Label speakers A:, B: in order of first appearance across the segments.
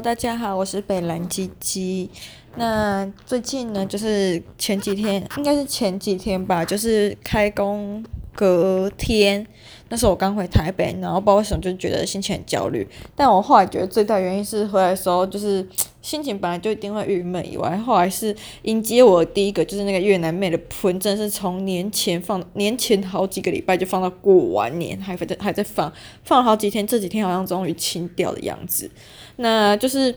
A: 大家好，我是北蓝鸡鸡。那最近呢，就是前几天，应该是前几天吧，就是开工隔天，那时候我刚回台北，然后不知道为什么就觉得心情很焦虑。但我后来觉得最大原因是回来的时候就是心情本来就一定会郁闷，以外后来是迎接我第一个就是那个越南妹的喷，真是从年前放年前好几个礼拜就放到过完年还在还在放，放了好几天，这几天好像终于清掉的样子。那就是。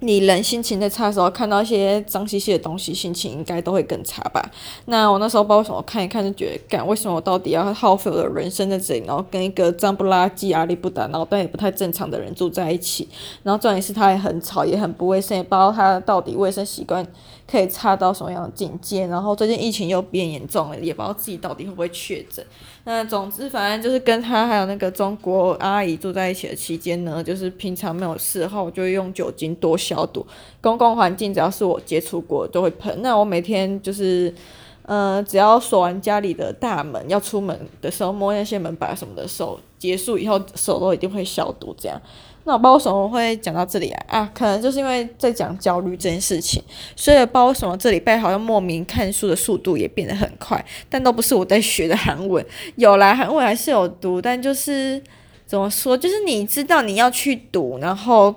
A: 你人心情在差的时候，看到一些脏兮兮的东西，心情应该都会更差吧？那我那时候不知道为什么看一看就觉得，干为什么我到底要耗费我的人生在这里，然后跟一个脏不拉几、阿里不打，脑袋也不太正常的人住在一起？然后重点是他也很吵，也很不卫生，也不知道他到底卫生习惯可以差到什么样的境界。然后最近疫情又变严重了，也不知道自己到底会不会确诊。那总之，反正就是跟他还有那个中国阿姨住在一起的期间呢，就是平常没有事后，我就用酒精多消毒。公共环境只要是我接触过都会喷。那我每天就是，呃，只要锁完家里的大门，要出门的时候摸那些门把什么的时候，结束以后手都一定会消毒这样。那我不知道为什么会讲到这里啊？啊，可能就是因为在讲焦虑这件事情，所以不知道为什么这礼拜好像莫名看书的速度也变得很快，但都不是我在学的韩文。有来，韩文还是有读，但就是怎么说，就是你知道你要去读，然后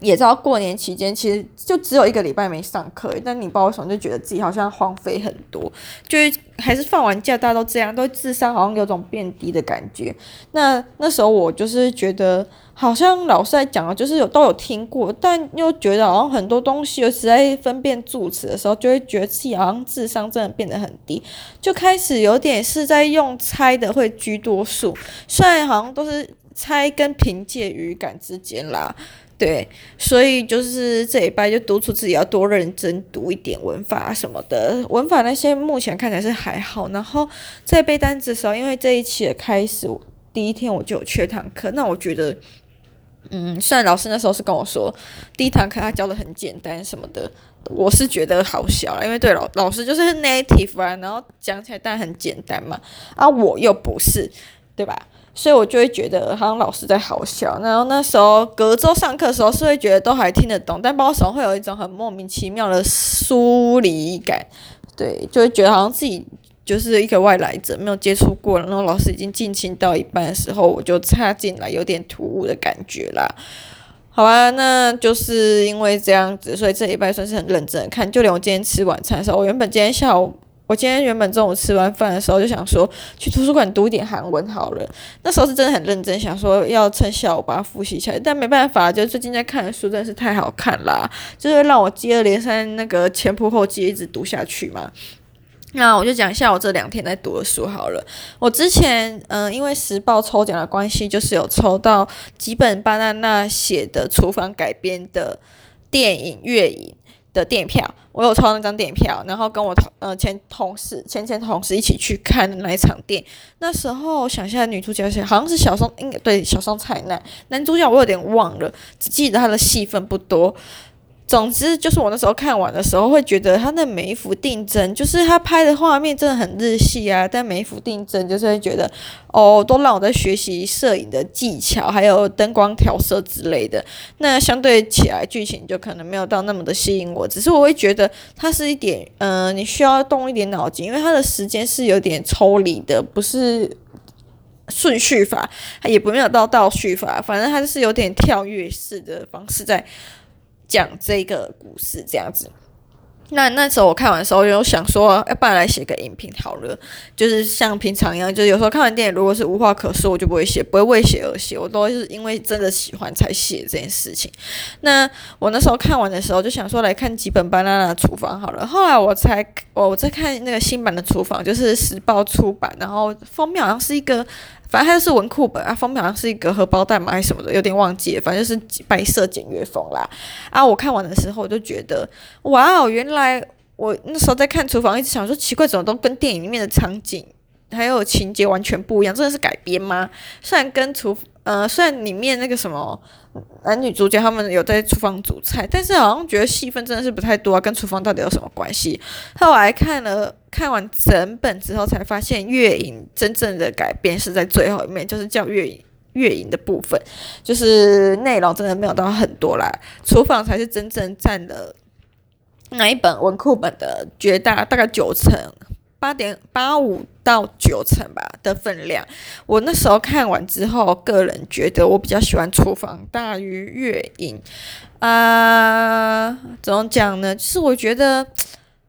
A: 也知道过年期间其实就只有一个礼拜没上课，但你不知道为什么就觉得自己好像荒废很多，就是还是放完假大家都这样，都智商好像有种变低的感觉。那那时候我就是觉得。好像老师在讲的，就是有都有听过，但又觉得好像很多东西，尤其在分辨助词的时候，就会觉得自己好像智商真的变得很低，就开始有点是在用猜的会居多数，虽然好像都是猜跟凭借语感之间啦，对，所以就是这一拜就督促自己要多认真读一点文法什么的，文法那些目前看起来是还好，然后在背单词的时候，因为这一期的开始第一天我就有缺堂课，那我觉得。嗯，虽然老师那时候是跟我说，第一堂课他教的很简单什么的，我是觉得好笑，因为对老老师就是 native 啊，然后讲起来当然很简单嘛，啊我又不是，对吧？所以我就会觉得好像老师在好笑。然后那时候隔周上课的时候是会觉得都还听得懂，但包括什么会有一种很莫名其妙的疏离感，对，就会觉得好像自己。就是一个外来者，没有接触过，然后老师已经进行到一半的时候，我就插进来，有点突兀的感觉啦。好吧，那就是因为这样子，所以这礼拜算是很认真的看。就连我今天吃晚餐的时候，我原本今天下午，我今天原本中午吃完饭的时候就想说去图书馆读一点韩文好了。那时候是真的很认真，想说要趁下午把它复习起来，但没办法，就最近在看的书真的是太好看啦，就是让我接二连三那个前仆后继一直读下去嘛。那我就讲一下我这两天在读的书好了。我之前嗯、因为时报抽奖的关系，就是有抽到几本巴娜娜写的厨房改编的电影《月影》的电影票，我有抽到那张电影票，然后跟我同呃前同事前前同事一起去看那一场电影。那时候我想一下，女主角是好像是小松，应该对小松菜奈，男主角我有点忘了，只记得他的戏份不多。总之，就是我那时候看完的时候，会觉得他的每一幅定帧，就是他拍的画面真的很日系啊。但每一幅定帧，就是会觉得，哦，都让我在学习摄影的技巧，还有灯光调色之类的。那相对起来，剧情就可能没有到那么的吸引我。只是我会觉得，它是一点，嗯、你需要动一点脑筋，因为它的时间是有点抽离的，不是顺序法，也不没有到倒叙法，反正它是有点跳跃式的方式在。讲这个故事这样子，那那时候我看完的时候，有想说，要不然来写个影评好了，就是像平常一样，就是有时候看完电影，如果是无话可说，我就不会写，不会为写而写，我都是因为真的喜欢才写这件事情。那我那时候看完的时候，就想说来看几本芭娜娜的厨房好了。后来我才我我在看那个新版的厨房，就是时报出版，然后封面好像是一个。反正它就是文库本啊，封面好像是一个荷包蛋嘛，还是什么的，有点忘记了。反正就是白色简约风啦。啊，我看完的时候我就觉得，哇哦，原来我那时候在看厨房，一直想说奇怪，怎么都跟电影里面的场景还有情节完全不一样？真的是改编吗？虽然跟厨呃，虽然里面那个什么男女主角他们有在厨房煮菜，但是好像觉得戏份真的是不太多啊，跟厨房到底有什么关系？后来看了。看完整本之后，才发现月影真正的改编是在最后一面，就是叫月影月影的部分，就是内容真的没有到很多啦。厨房才是真正占了那一本文库本的绝大大概九成，八点八五到九成吧的分量。我那时候看完之后，个人觉得我比较喜欢厨房大于月影啊。怎么讲呢？就是我觉得。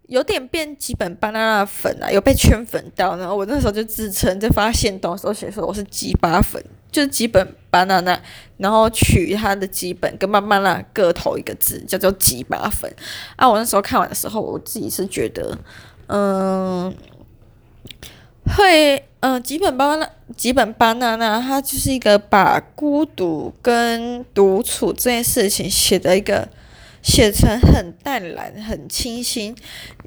A: 有点变吉本芭娜娜粉啊，有被圈粉到，然后我那时候就自称在发现东时候写说我是吉巴粉，就是吉本芭娜娜，然后取它的吉本跟芭娜娜各头一个字，叫做吉巴粉。啊，我那时候看完的时候，我自己是觉得，嗯，会，嗯，吉本芭娜吉本芭娜娜，他就是一个把孤独跟独处这件事情写的一个。写成很淡然、很清新，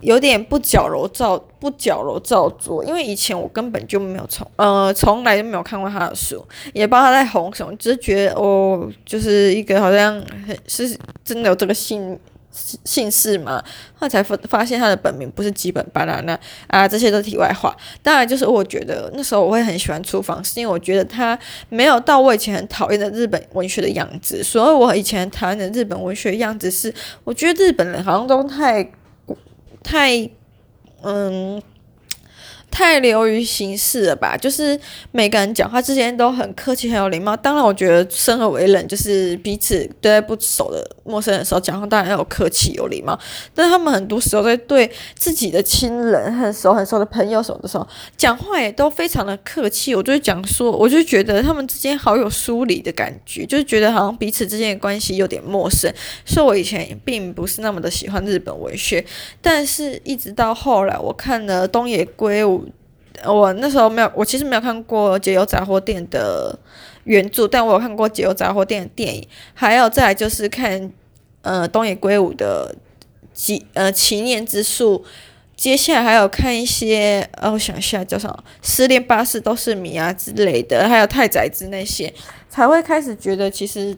A: 有点不矫揉造不矫揉造作。因为以前我根本就没有从呃从来就没有看过他的书，也不知道他在红什么，只是觉得哦，就是一个好像很是真的有这个性。姓氏嘛，后来才发发现他的本名不是基本班啊，那啊，这些都题外话。当然，就是我觉得那时候我会很喜欢厨房，是因为我觉得他没有到我以前很讨厌的日本文学的样子。所以我以前讨厌的日本文学样子是，我觉得日本人好像都太太嗯。太流于形式了吧？就是每个人讲话之间都很客气，很有礼貌。当然，我觉得生而为人，就是彼此对待不熟的陌生人的时候讲话，当然要有客气、有礼貌。但是他们很多时候在对自己的亲人、很熟很熟的朋友什么的时候，讲话也都非常的客气。我就讲说，我就觉得他们之间好有疏离的感觉，就是觉得好像彼此之间的关系有点陌生。所以我以前并不是那么的喜欢日本文学，但是一直到后来，我看了东野圭吾。我那时候没有，我其实没有看过《解忧杂货店》的原著，但我有看过《解忧杂货店》的电影，还有再来就是看呃东野圭吾的几呃《祈念之树》，接下来还有看一些呃，我想一下叫什么《失恋巴士都是米》啊之类的，还有太宰治那些，才会开始觉得其实。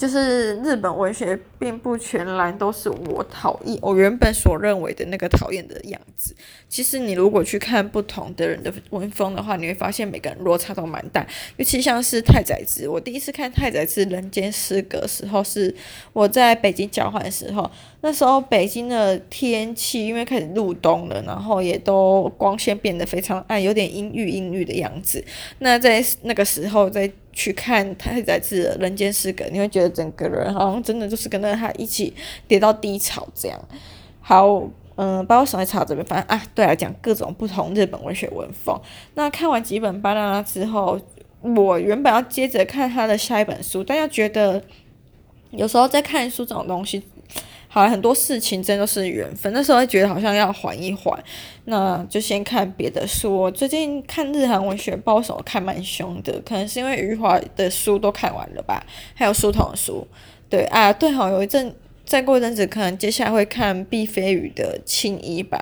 A: 就是日本文学并不全然都是我讨厌，我原本所认为的那个讨厌的样子。其实你如果去看不同的人的文风的话，你会发现每个人落差都蛮大。尤其像是太宰治，我第一次看太宰治《人间失格》时候，是我在北京交换的时候。那时候北京的天气因为开始入冬了，然后也都光线变得非常暗，有点阴郁阴郁的样子。那在那个时候在去看太宰治的《人间失格》，你会觉得整个人好像真的就是跟着他一起跌到低潮这样。好，嗯，把我手在插这边，反正啊，对来讲各种不同日本文学文风。那看完几本巴啦啦之后，我原本要接着看他的下一本书，但又觉得有时候在看书这种东西。好，很多事情真的是缘分。那时候会觉得好像要缓一缓，那就先看别的书。最近看日韩文学，不知道看蛮凶的，可能是因为余华的书都看完了吧，还有书童的书。对啊，对，好，有一阵再过一阵子，可能接下来会看毕飞宇的《青衣》吧，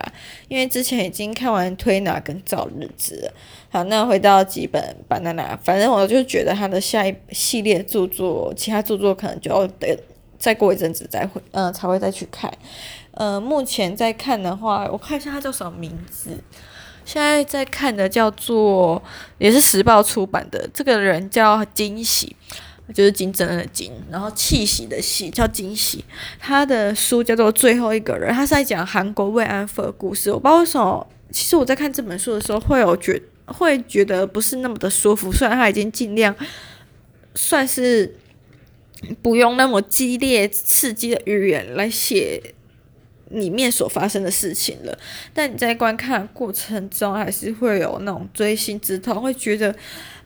A: 因为之前已经看完《推拿》跟《造日子》。好，那回到几本芭娜娜，反正我就觉得他的下一系列著作，其他著作可能就要等。再过一阵子再会，嗯、才会再去看。呃，目前在看的话，我看一下它叫什么名字。现在在看的叫做，也是时报出版的。这个人叫金喜，就是金正恩的金，然后气息的喜叫金喜。他的书叫做《最后一个人》，他是在讲韩国慰安妇的故事。我不知道为什么，其实我在看这本书的时候，会有觉会觉得不是那么的舒服。虽然他已经尽量算是。不用那么激烈、刺激的语言来写里面所发生的事情了，但你在观看过程中还是会有那种锥心之痛，会觉得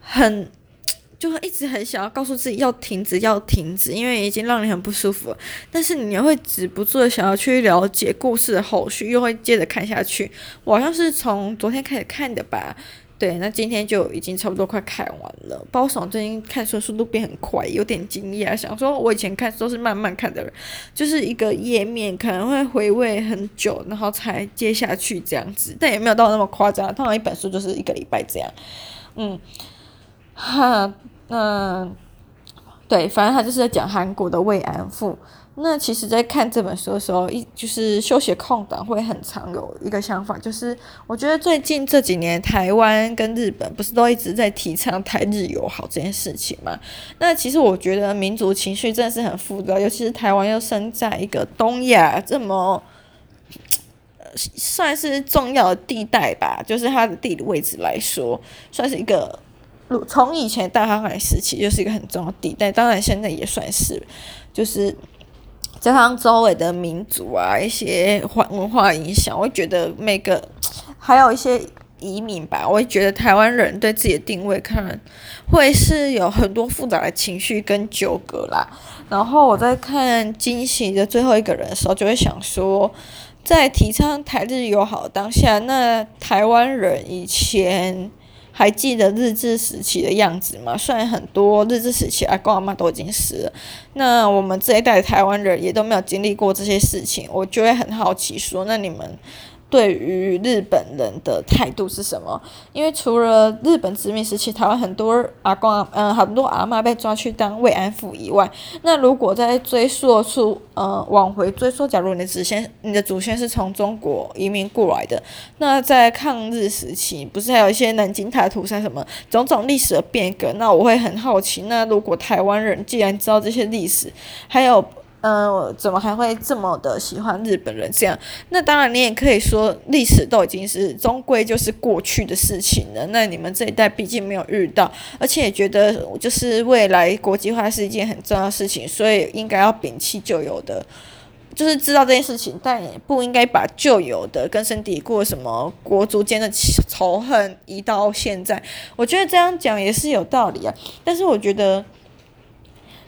A: 很，就会一直很想要告诉自己要停止、要停止，因为已经让你很不舒服了。但是你又会止不住的想要去了解故事的后续，又会接着看下去。我好像是从昨天开始看的吧。对，那今天就已经差不多快看完了。包爽最近看书速度变很快，有点惊讶。想说我以前看书都是慢慢看的，就是一个页面可能会回味很久，然后才接下去这样子。但也没有到那么夸张，通常一本书就是一个礼拜这样。嗯，哈，那对，反正他就是在讲韩国的慰安妇。那其实，在看这本书的时候，一就是休息空档会很常有一个想法，就是我觉得最近这几年，台湾跟日本不是都一直在提倡台日友好这件事情吗？那其实我觉得民族情绪真的是很复杂，尤其是台湾又身在一个东亚这么，算是重要的地带吧，就是它的地理位置来说，算是一个，从以前大航海时期就是一个很重要的地带，当然现在也算是，就是。加上周围的民族啊，一些文化影响，我觉得每个还有一些移民吧，我会觉得台湾人对自己的定位看会是有很多复杂的情绪跟纠葛啦。然后我在看惊喜的最后一个人的时候，就会想说，在提倡台日友好当下，那台湾人以前。还记得日治时期的样子吗？虽然很多日治时期阿公阿妈都已经死了，那我们这一代台湾人也都没有经历过这些事情，我就会很好奇说，那你们。对于日本人的态度是什么？因为除了日本殖民时期，台湾很多阿公嗯、很多阿妈被抓去当慰安妇以外，那如果再追溯出，呃，往回追溯，假如你的祖先，你的祖先是从中国移民过来的，那在抗日时期，不是还有一些南京大屠杀什么种种历史的变革？那我会很好奇，那如果台湾人既然知道这些历史，还有。嗯、呃，怎么还会这么的喜欢日本人这样？那当然，你也可以说历史都已经是终归就是过去的事情了。那你们这一代毕竟没有遇到，而且也觉得就是未来国际化是一件很重要的事情，所以应该要摒弃旧有的，就是知道这件事情，但也不应该把旧有的根深蒂固什么国族间的仇恨移到现在。我觉得这样讲也是有道理啊，但是我觉得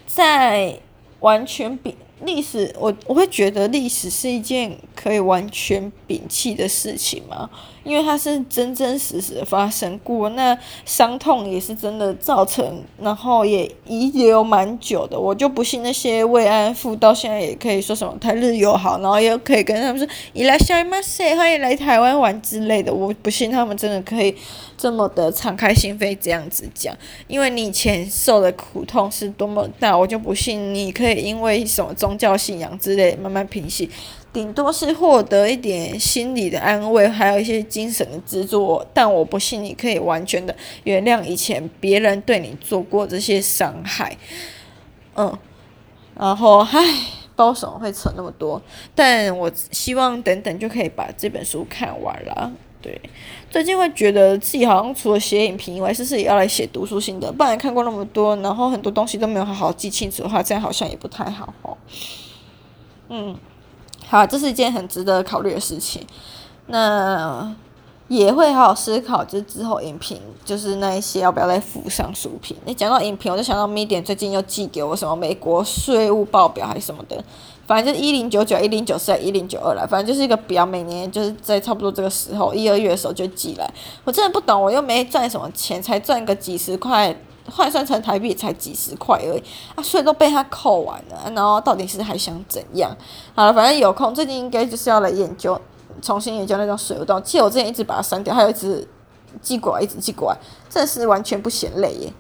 A: 在完全比。历史，我我会觉得历史是一件可以完全摒弃的事情吗？因为它是真真实实的发生过，那伤痛也是真的造成，然后也遗留蛮久的。我就不信那些慰安妇到现在也可以说什么台日友好，然后也可以跟他们说いらっしゃいませ，欢迎来台湾玩之类的。我不信他们真的可以这么的敞开心扉这样子讲，因为你以前受的苦痛是多么大，我就不信你可以因为什么宗教信仰之类慢慢平息。 顶多是获得一点心理的安慰，还有一些精神的支柱，但我不信你可以完全的原谅以前别人对你做过这些伤害。嗯，然后唉，不知道为什么会扯那么多，但我希望等等就可以把这本书看完了。对，最近会觉得自己好像除了写影评以外，是不是也要来写读书心得？不然看过那么多，然后很多东西都没有好好记清楚的话，这样好像也不太好哦。嗯。好，这是一件很值得考虑的事情。那也会好好思考，就是之后影评，就是那一些要不要再附上书评。你讲到影评，我就想到 Medium 最近又寄给我什么美国税务报表还是什么的，反正就一零九九、一零九四、一零九二了，反正就是一个表，每年就是在差不多这个时候一二月的时候就寄来。我真的不懂，我又没赚什么钱，才赚个几十块。换算成台币才几十块而已啊，税都被他扣完了，然后到底是还想怎样？好了，反正有空最近应该就是要来研究，重新研究那张税务单。其实我之前一直把它删掉，还有一直寄过来，一直寄过来，真的是完全不嫌累耶。